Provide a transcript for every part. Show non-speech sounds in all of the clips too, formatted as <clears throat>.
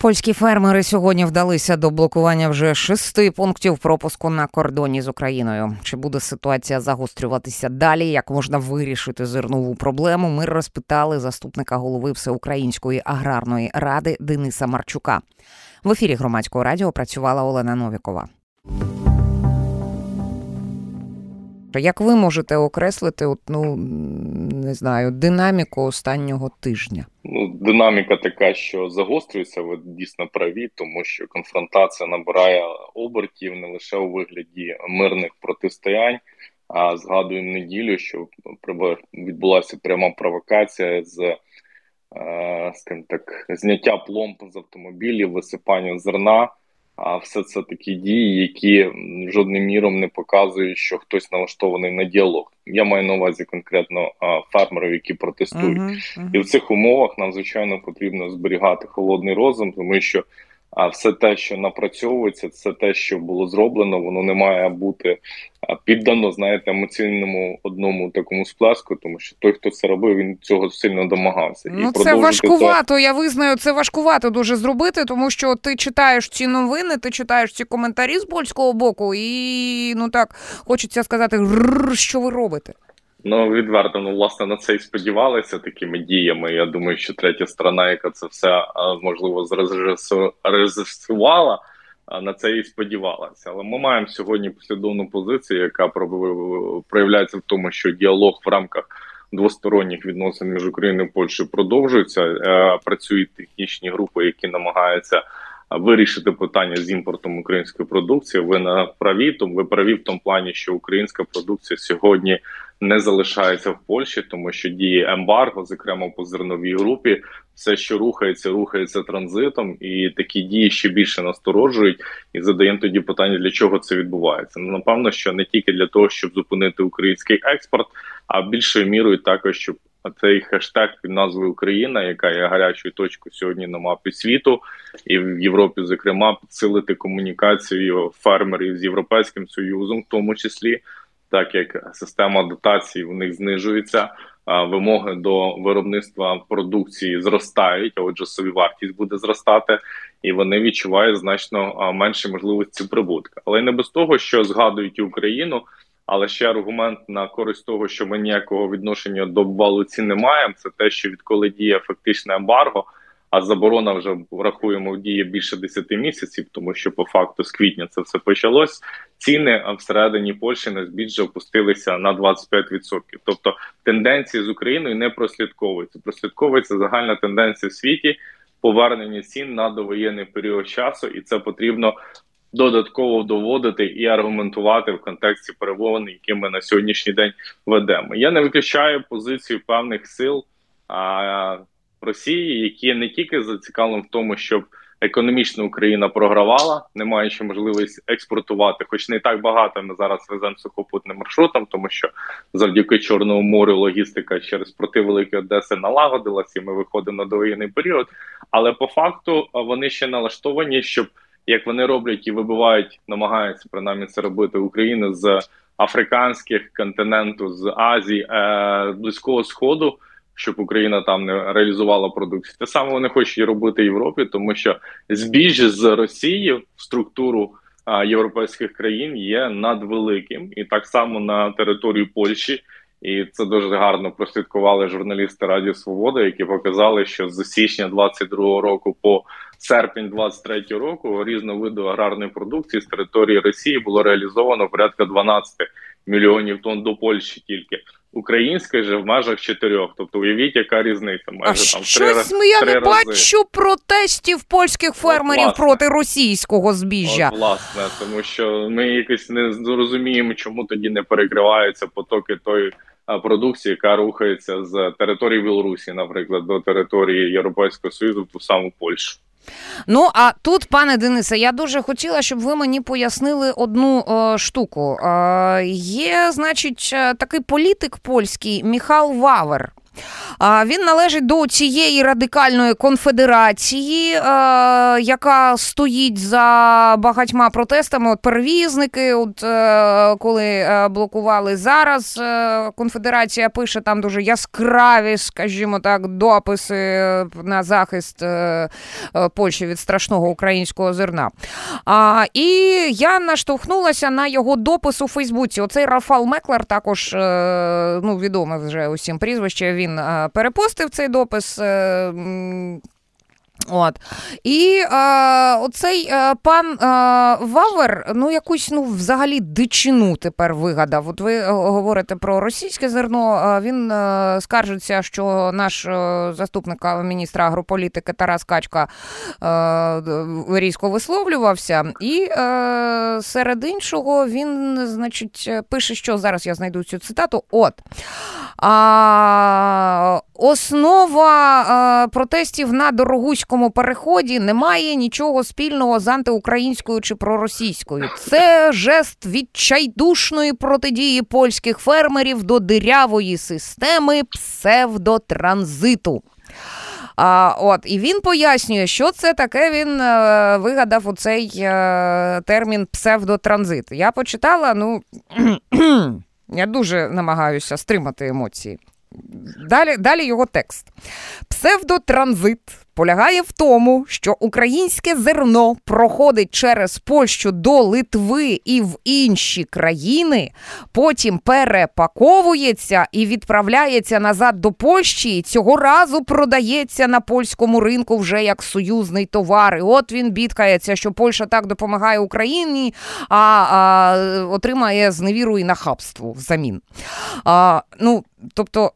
Польські фермери сьогодні вдалися до блокування вже шести пунктів пропуску на кордоні з Україною. Чи буде ситуація загострюватися далі? Як можна вирішити зернову проблему? Ми розпитали заступника голови Всеукраїнської аграрної ради Дениса Марчука. В ефірі громадського радіо працювала Олена Новікова. Як ви можете окреслити от, ну не знаю динаміку останнього тижня? Ну, динаміка така, що загострюється, ви дійсно праві, тому що конфронтація набирає обертів не лише у вигляді мирних протистоянь. А згадуємо неділю, що відбулася пряма провокація з е, скажімо так, зняття пломб з автомобілів, висипання зерна. А все це такі дії, які жодним міром не показують, що хтось налаштований на діалог. Я маю на увазі конкретно фермерів, які протестують, uh-huh, uh-huh. і в цих умовах нам звичайно потрібно зберігати холодний розум, тому що а все те, що напрацьовується, все те, що було зроблено, воно не має бути піддано, знаєте, емоційному одному такому сплеску, тому що той, хто це робив, він цього сильно домагався. Ну І це важкувато. Це... Я визнаю, це важкувато дуже зробити, тому що ти читаєш ці новини, ти читаєш ці коментарі з польського боку, і ну так хочеться сказати, що ви робите. Ну відверто, ну власне на це і сподівалися такими діями. Я думаю, що третя сторона, яка це все можливо зрежисувала, на це і сподівалася. Але ми маємо сьогодні послідовну позицію, яка проявляється в тому, що діалог в рамках двосторонніх відносин між Україною і Польщею продовжується. Е, працюють технічні групи, які намагаються вирішити питання з імпортом української продукції. Ви на праві, тому ви праві в тому плані, що українська продукція сьогодні не залишається в Польщі, тому що діє ембарго, зокрема по зерновій групі. Все, що рухається, рухається транзитом, і такі дії ще більше насторожують. І задаємо тоді питання, для чого це відбувається. Ну напевно, що не тільки для того, щоб зупинити український експорт, а більшою мірою також щоб цей хештег під назвою Україна, яка є гарячою точкою сьогодні на мапі світу, і в Європі, зокрема, підсилити комунікацію фермерів з європейським союзом, в тому числі, так як система дотацій у них знижується. Вимоги до виробництва продукції зростають, а отже, собівартість буде зростати, і вони відчувають значно менше можливості прибутку. Але не без того, що згадують Україну. Але ще аргумент на користь того, що ми ніякого відношення до балу ці не маємо. Це те, що відколи діє фактичне ембарго, а заборона вже врахуємо діє більше 10 місяців, тому що по факту з квітня це все почалось. Ціни всередині Польщі на збіжжя опустилися на 25%. Тобто тенденції з Україною не прослідковуються. Прослідковується загальна тенденція в світі. Повернення цін на довоєнний період часу, і це потрібно додатково доводити і аргументувати в контексті перемовин, які ми на сьогоднішній день ведемо. Я не виключаю позицію певних сил а, Росії, які не тільки зацікавлені в тому, щоб економічно Україна програвала, не маючи можливість експортувати, хоч не так багато ми зараз веземо сухопутним маршрутом, тому що завдяки Чорному морю логістика через проти Великої Одеси налагодилася, і ми виходимо на довоєнний період. Але по факту вони ще налаштовані, щоб як вони роблять і вибивають, намагаються принаймні це робити Україну з африканських континенту, з Азії, е, близького сходу, щоб Україна там не реалізувала продукцію. Те саме вони хочуть робити Європі, тому що збіжжя з Росії в структуру е, європейських країн є надвеликим, і так само на території Польщі. І це дуже гарно прослідкували журналісти Раді Свобода, які показали, що з січня 22-го року по серпень 23-го року різного виду аграрної продукції з території Росії було реалізовано порядка 12 мільйонів тонн до Польщі тільки. Українська же в межах чотирьох. Тобто уявіть, яка різниця. Майже а там щось три, я три не рази. бачу протестів польських фермерів От, проти російського збіжжя. От, Власне, тому що ми якось не зрозуміємо, чому тоді не перекриваються потоки тої продукції, яка рухається з території Білорусі, наприклад, до території Європейського Союзу, в ту саму Польщу. Ну а тут, пане Денисе, я дуже хотіла, щоб ви мені пояснили одну е, штуку. Е, Є, значить, е, такий політик польський Міхал Вавер. Він належить до цієї радикальної конфедерації, яка стоїть за багатьма протестами. От перевізники, от коли блокували зараз, конфедерація пише там дуже яскраві, скажімо так, дописи на захист Польщі від страшного українського зерна. І я наштовхнулася на його допис у Фейсбуці. Оцей Рафал Меклер також ну, відоме вже усім прізвище. Він перепостив цей допис. Е, От. І е, оцей е, пан е, Вавер, ну якусь ну взагалі дичину тепер вигадав. От ви говорите про російське зерно. Він е, скаржиться, що наш е, заступник міністра агрополітики Тарас Качка е, різко висловлювався, і серед іншого він, значить, пише, що зараз я знайду цю цитату. От. А, Основа протестів на дорогуському переході не має нічого спільного з антиукраїнською чи проросійською. Це жест відчайдушної протидії польських фермерів до дирявої системи псевдотранзиту. А, От, І він пояснює, що це таке. Він е, вигадав у цей е, термін псевдотранзит. Я почитала, ну <clears throat> я дуже намагаюся стримати емоції. Далі, Далі його текст. Псевдотранзит полягає в тому, що українське зерно проходить через Польщу до Литви і в інші країни, потім перепаковується і відправляється назад до Польщі. і Цього разу продається на польському ринку вже як союзний товар. І От він бідкається, що Польща так допомагає Україні, а, а отримає зневіру і нахабство взамін. А, ну, Тобто,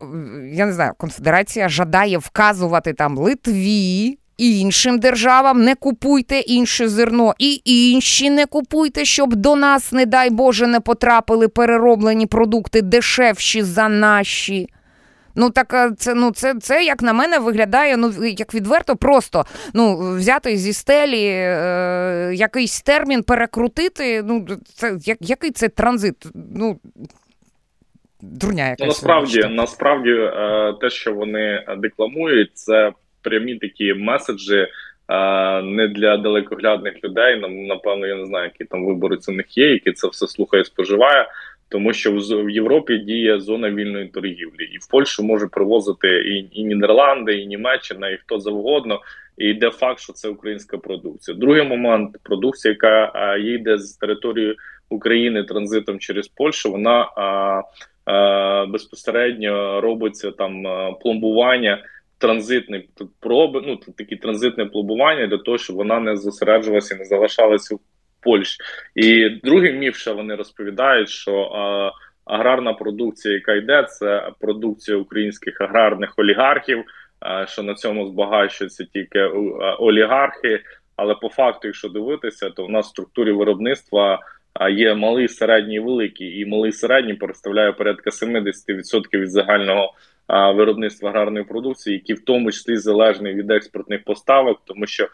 я не знаю, конфедерація жадає вказувати там Литві. Іншим державам не купуйте інше зерно, і інші не купуйте, щоб до нас, не дай Боже, не потрапили перероблені продукти дешевші за наші. Ну так це ну це це як на мене виглядає. Ну як відверто, просто ну взяти зі стелі е, якийсь термін, перекрутити. Ну це як, який це транзит? Ну дурня якась. Ну, насправді, насправді, е, те, що вони декламують, це прямі такі меседжі. Е, не для далекоглядних людей, напевно, я не знаю, які там виборець у них є, які це все слухає, споживає, тому що в Європі діє зона вільної торгівлі, і в Польщу може привозити і і Нідерланди, і Німеччина, і хто завгодно. І йде факт, що це українська продукція. Другий момент продукція, яка а, їде з території України транзитом через Польщу, вона а, Е, безпосередньо робиться там пломбування. Транзитне проби, ну такі транзитне пломбування для того, щоб вона не зосереджувалася, не залишалася в Польщі. І другий міф, що вони розповідають, що а, аграрна продукція, яка йде, це продукція українських аграрних олігархів. А, що на цьому збагачуються тільки олігархи. Але по факту, якщо дивитися, то в нас в структурі виробництва а є малий, середній, великий, і малий середній представляє порядка 70% від загального виробництва аграрної продукції, який в тому числі залежний від експортних поставок, тому що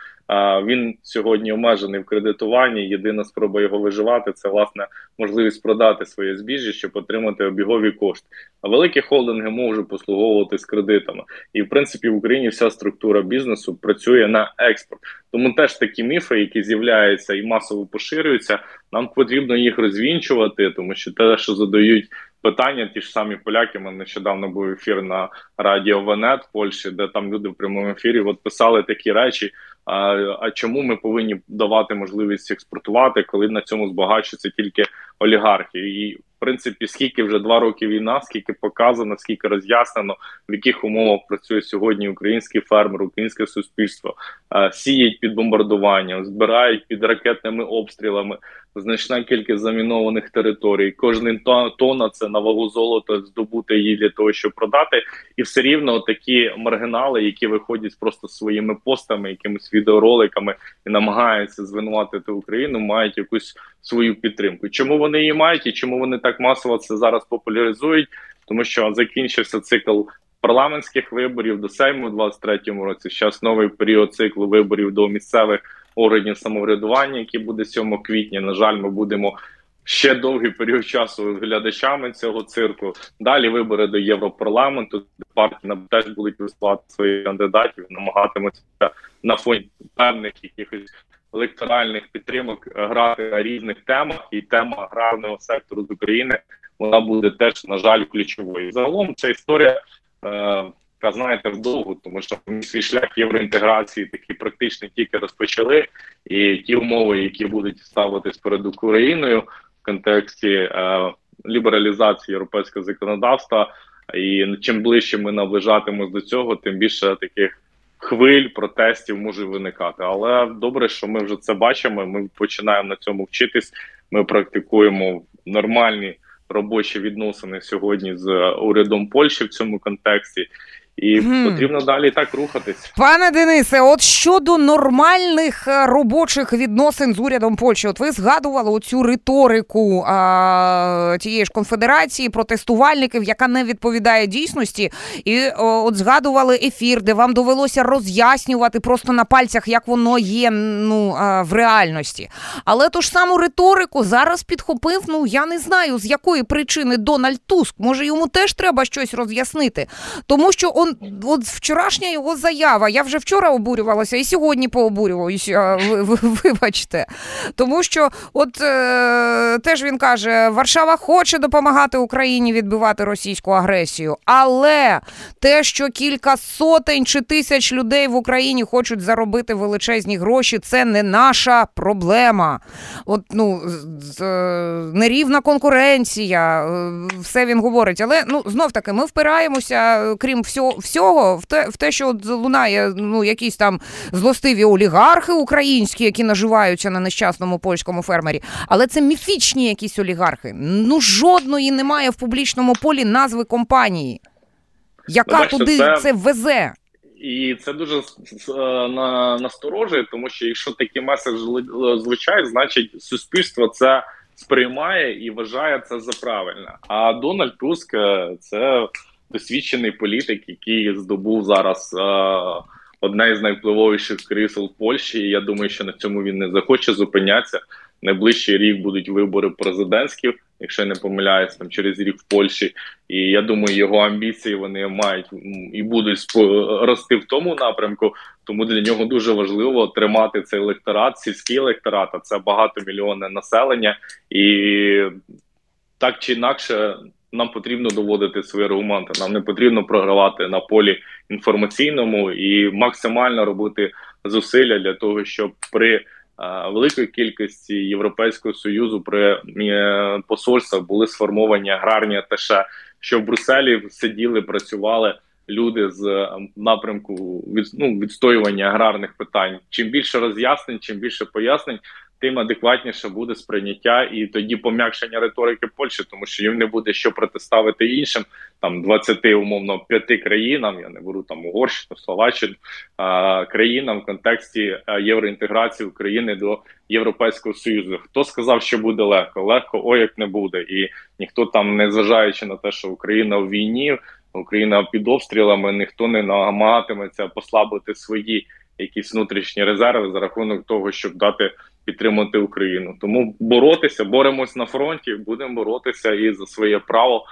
він сьогодні обмежений в кредитуванні. Єдина спроба його виживати це власне можливість продати своє збіжжя, щоб отримати обігові кошти. А великі холдинги можуть послуговувати з кредитами, і в принципі в Україні вся структура бізнесу працює на експорт. Тому теж такі міфи, які з'являються і масово поширюються, нам потрібно їх розвінчувати, тому що те, що задають питання, ті ж самі поляки. Мене нещодавно був ефір на радіо Венет в Польщі, де там люди в прямому ефірі от писали такі речі. А а чому ми повинні давати можливість експортувати, коли на цьому збагачуються тільки олігархи? І в принципі, скільки вже два роки війна, скільки показано, скільки роз'яснено, в яких умовах працює сьогодні український фермер, українське суспільство, сіють під бомбардуванням, збирають під ракетними обстрілами значна кількість замінованих територій. Кожен тонна це на вагу золота здобути її для того, щоб продати, і все рівно такі маргінали, які виходять просто своїми постами, якимись відеороликами і намагаються звинуватити Україну, мають якусь свою підтримку. Чому вони її мають і чому вони так масово це зараз популяризують? Тому що закінчився цикл. Парламентських виборів до Сейму у 23-му році зараз новий період циклу виборів до місцевих органів самоврядування, які буде 7 квітня. На жаль, ми будемо ще довгий період часу глядачами цього цирку. Далі вибори до Європарламенту, партії теж будуть висувати своїх кандидатів, намагатимуться на фоні певних якихось електоральних підтримок грати на різних темах, і тема аграрного сектору з України вона буде теж на жаль ключовою. Загалом ця історія. Е, та знаєте, вдовго, тому що свій шлях євроінтеграції такі практично тільки розпочали, і ті умови, які будуть ставитись перед Україною в контексті е, лібералізації європейського законодавства, і чим ближче ми наближатимось до цього, тим більше таких хвиль протестів може виникати. Але добре, що ми вже це бачимо. Ми починаємо на цьому вчитись. Ми практикуємо нормальні робочі відносини сьогодні з урядом Польщі в цьому контексті. І mm. потрібно далі так рухатись, пане Денисе. От щодо нормальних е, робочих відносин з урядом Польщі, от ви згадували оцю риторику а, тієї ж конфедерації протестувальників, яка не відповідає дійсності, і о, от згадували ефір, де вам довелося роз'яснювати просто на пальцях, як воно є ну а, в реальності. Але ту ж саму риторику зараз підхопив. Ну я не знаю з якої причини Дональд Туск. Може йому теж треба щось роз'яснити, тому що он он от вчорашня його заява. Я вже вчора обурювалася і сьогодні пообурюваюся. Вибачте. Тому що, от е, теж він каже, Варшава хоче допомагати Україні відбивати російську агресію, але те, що кілька сотень чи тисяч людей в Україні хочуть заробити величезні гроші, це не наша проблема. От ну е, нерівна конкуренція, е, все він говорить. Але ну знов таки ми впираємося, крім всього всього в те, в те, що от лунає ну, якісь там злостиві олігархи українські, які наживаються на нещасному польському фермері. Але це міфічні якісь олігархи. Ну жодної немає в публічному полі назви компанії, яка Бачите, туди це... це везе. І це дуже насторожує, тому що якщо такі меседжі звучать, значить суспільство це сприймає і вважає це за правильне. А Дональд Туск е, це досвідчений політик, який здобув зараз е, одне з найвпливовіших крісел Польщі. І Я думаю, що на цьому він не захоче зупинятися. Найближчий рік будуть вибори президентські, якщо я не помиляюсь, там через рік в Польщі. І я думаю, його амбіції вони мають і будуть рости в тому напрямку. Тому для нього дуже важливо тримати цей електорат, сільський електорат, а це багатомільйонне населення, і так чи інакше нам потрібно доводити свої аргументи. Нам не потрібно програвати на полі інформаційному і максимально робити зусилля для того, щоб при великої кількості Європейського союзу при е, посольствах були сформовані аграрні аташе, що в Брюсселі сиділи, працювали. Люди з напрямку від, ну, відстоювання аграрних питань. Чим більше роз'яснень, чим більше пояснень, тим адекватніше буде сприйняття і тоді пом'якшення риторики Польщі, тому що їм не буде що протиставити іншим там 20, умовно п'яти країнам. Я не беру там Угорщину, Словаччину країнам в контексті євроінтеграції України до Європейського союзу. Хто сказав, що буде легко? Легко ой, як не буде, і ніхто там, не зважаючи на те, що Україна в війні, Україна під обстрілами, ніхто не намагатиметься послабити свої якісь внутрішні резерви за рахунок того, щоб дати підтримати Україну. Тому боротися, боремось на фронті, будемо боротися і за своє право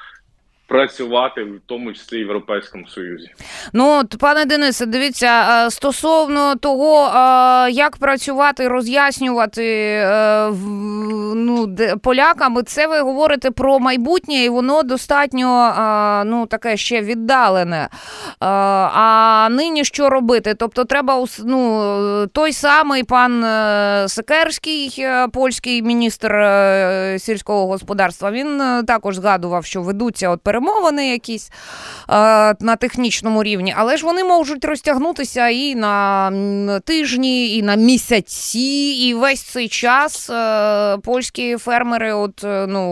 працювати в тому числі Європейському Союзі. Ну от, пане Денисе, дивіться стосовно того, як працювати, роз'яснювати е, ну, полякам, це ви говорите про майбутнє, і воно достатньо ну, таке ще віддалене. А нині що робити? Тобто, треба ну, той самий пан е, Секерський, е, польський міністр сільського господарства, він також згадував, що ведуться от перемовини якісь е, на технічному рівні, але ж вони можуть розтягнутися і на тижні, і на місяці, і весь цей час е, польські фермери, от е, ну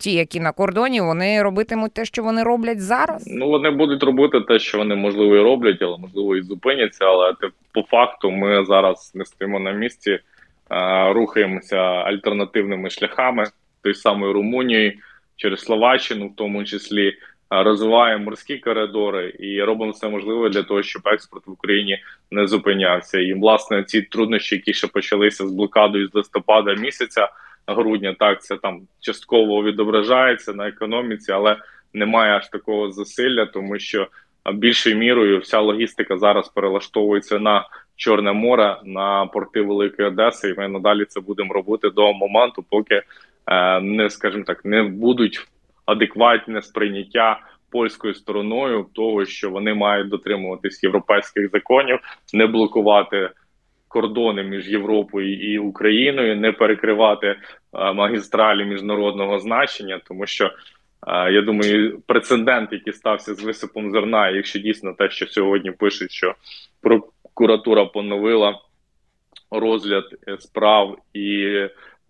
ті, які на кордоні, вони робитимуть те, що вони роблять зараз. Ну вони будуть робити те, що вони можливо і роблять, але можливо і зупиняться. Але по факту ми зараз не стоїмо на місці, рухаємося альтернативними шляхами той самої Румунії через Словаччину, в тому числі розвиваємо морські коридори і робимо все можливе для того, щоб експорт в Україні не зупинявся. І власне ці труднощі, які ще почалися з блокадою з листопада місяця, грудня. Так, це там частково відображається на економіці, але немає аж такого засилля, тому що більшою мірою вся логістика зараз перелаштовується на Чорне море на порти Великої Одеси, і ми надалі це будемо робити до моменту, поки не скажімо так, не будуть адекватне сприйняття польською стороною того, що вони мають дотримуватись європейських законів, не блокувати. Кордони між Європою і Україною не перекривати е, магістралі міжнародного значення, тому що е, я думаю, прецедент, який стався з висипом зерна, якщо дійсно те, що сьогодні пишуть, що прокуратура поновила розгляд справ і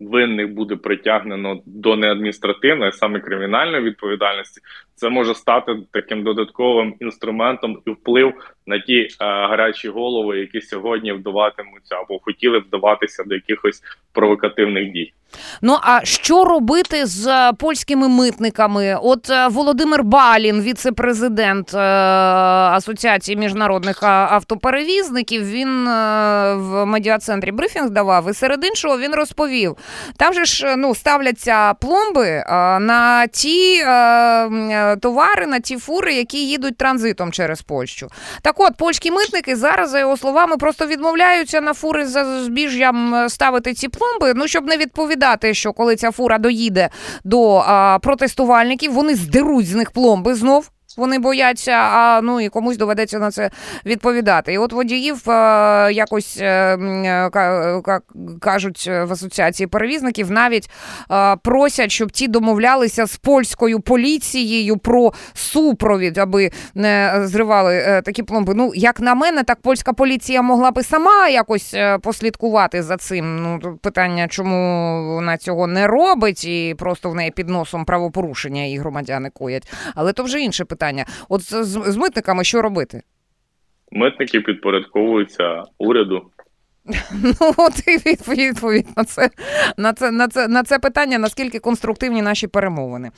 винних буде притягнено до неадміністративної, саме кримінальної відповідальності, це може стати таким додатковим інструментом і вплив на ті е, гарячі голови, які сьогодні вдаватимуться або хотіли вдаватися до якихось провокативних дій. Ну а що робити з е, польськими митниками? От е, Володимир Балін, віце-президент е, Асоціації міжнародних автоперевізників, він в медіа-центрі брифінг давав і серед іншого він розповів: там же ж ну ставляться пломби на ті товари, на ті фури, які їдуть транзитом через Польщу. Так, от польські митники зараз за його словами просто відмовляються на фури за збіжжям ставити ці пломби, ну щоб не відповідати що коли ця фура доїде до а, протестувальників, вони здеруть з них пломби знов. Вони бояться, а ну і комусь доведеться на це відповідати. І от водіїв е, якось е, е, кажуть в асоціації перевізників, навіть просять, щоб ті домовлялися з польською поліцією про супровід, аби не зривали такі пломби. Ну, як на мене, так польська поліція могла би сама якось послідкувати за цим. Ну питання, чому вона цього не робить, і просто в неї під носом правопорушення і громадяни коять. Але то вже інше питання питання. От з, з митниками що робити? Митники підпорядковуються уряду. <laughs> Ну, от і відповідь на це на це, на це, на це питання, наскільки конструктивні наші перемовини.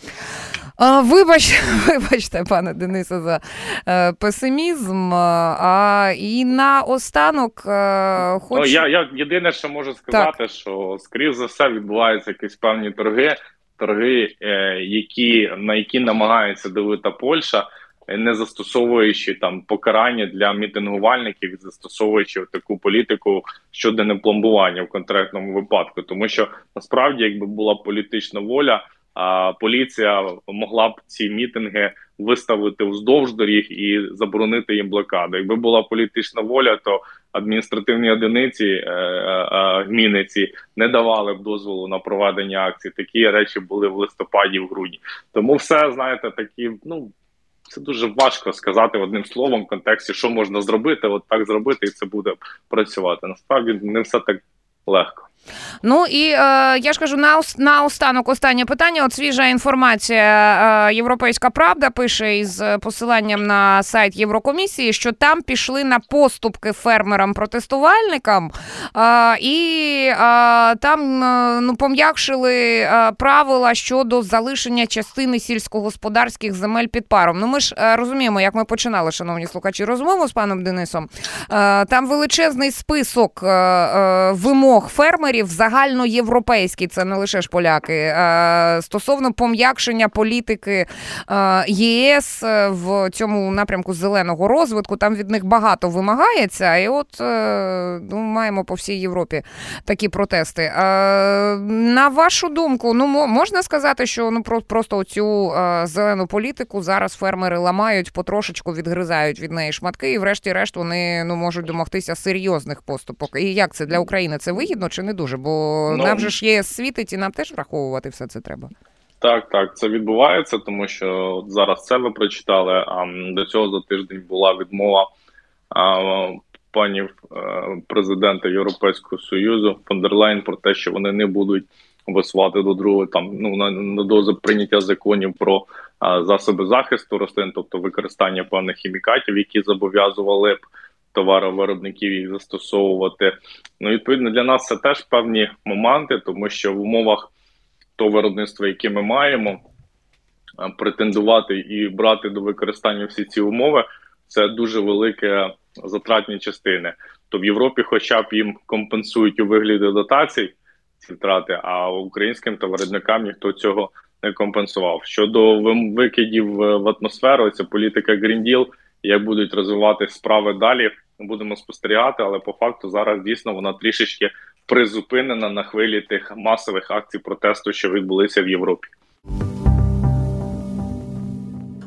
А, Вибач, <laughs> Вибачте, пане Денисе, за е, песимізм. А і на останок е, хочу... Ну, я я єдине, що можу сказати, так. що скоріш за все відбуваються якісь певні торги торги, е, які на які намагається дивити Польща, не застосовуючи там покарання для мітингувальників, застосовуючи таку політику щодо непломбування в конкретному випадку, тому що насправді, якби була політична воля, поліція могла б ці мітинги виставити вздовж доріг і заборонити їм блокаду. Якби була політична воля, то адміністративні одиниці е, е, гміни ці не давали б дозволу на проведення акцій. Такі речі були в листопаді, в грудні. Тому все знаєте, такі ну. Це дуже важко сказати одним словом в контексті, що можна зробити, от так зробити, і це буде працювати. Насправді не все так легко. Ну і е, я ж кажу, на останок останнє питання. От свіжа інформація. Е, Європейська Правда пише із посиланням на сайт Єврокомісії, що там пішли на поступки фермерам-протестувальникам, е, і е, там е, ну пом'якшили е, правила щодо залишення частини сільськогосподарських земель під паром. Ну ми ж розуміємо, як ми починали, шановні слухачі, розмову з паном Денисом. Там величезний список вимог фермерів партнерів загальноєвропейський, це не лише ж поляки. Е, стосовно пом'якшення політики е, єС е, в цьому напрямку зеленого розвитку, там від них багато вимагається, і от ну, маємо по всій Європі такі протести. На вашу думку, ну можна сказати, що ну просто цю зелену політику зараз фермери ламають, потрошечку відгризають від неї шматки, і врешті-решт вони ну можуть домогтися серйозних поступок. І як це для України це вигідно чи не дуже? Дуже, бо ну, нам же ж ЄС світить, і нам теж враховувати все це треба. Так, так, це відбувається, тому що зараз це ви прочитали. А до цього за тиждень була відмова а, панів а, е, президента Європейського союзу Фондерлайн про те, що вони не будуть висувати до другого там ну на, на до прийняття законів про а, засоби захисту рослин, тобто використання певних хімікатів, які зобов'язували б товаровиробників їх застосовувати. Ну, відповідно, для нас це теж певні моменти, тому що в умовах того виробництва, яке ми маємо, претендувати і брати до використання всі ці умови, це дуже велике затратні частини. То в Європі, хоча б їм компенсують у вигляді дотацій ці втрати, а українським товариникам ніхто цього не компенсував. Щодо викидів в атмосферу, це політика Green Deal, як будуть розвивати справи далі. Будемо спостерігати, але по факту зараз дійсно вона трішечки призупинена на хвилі тих масових акцій протесту, що відбулися в Європі.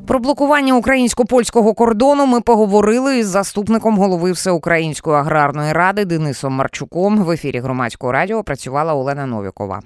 Про блокування українсько польського кордону ми поговорили із заступником голови Всеукраїнської аграрної ради Денисом Марчуком. В ефірі громадського радіо працювала Олена Новікова.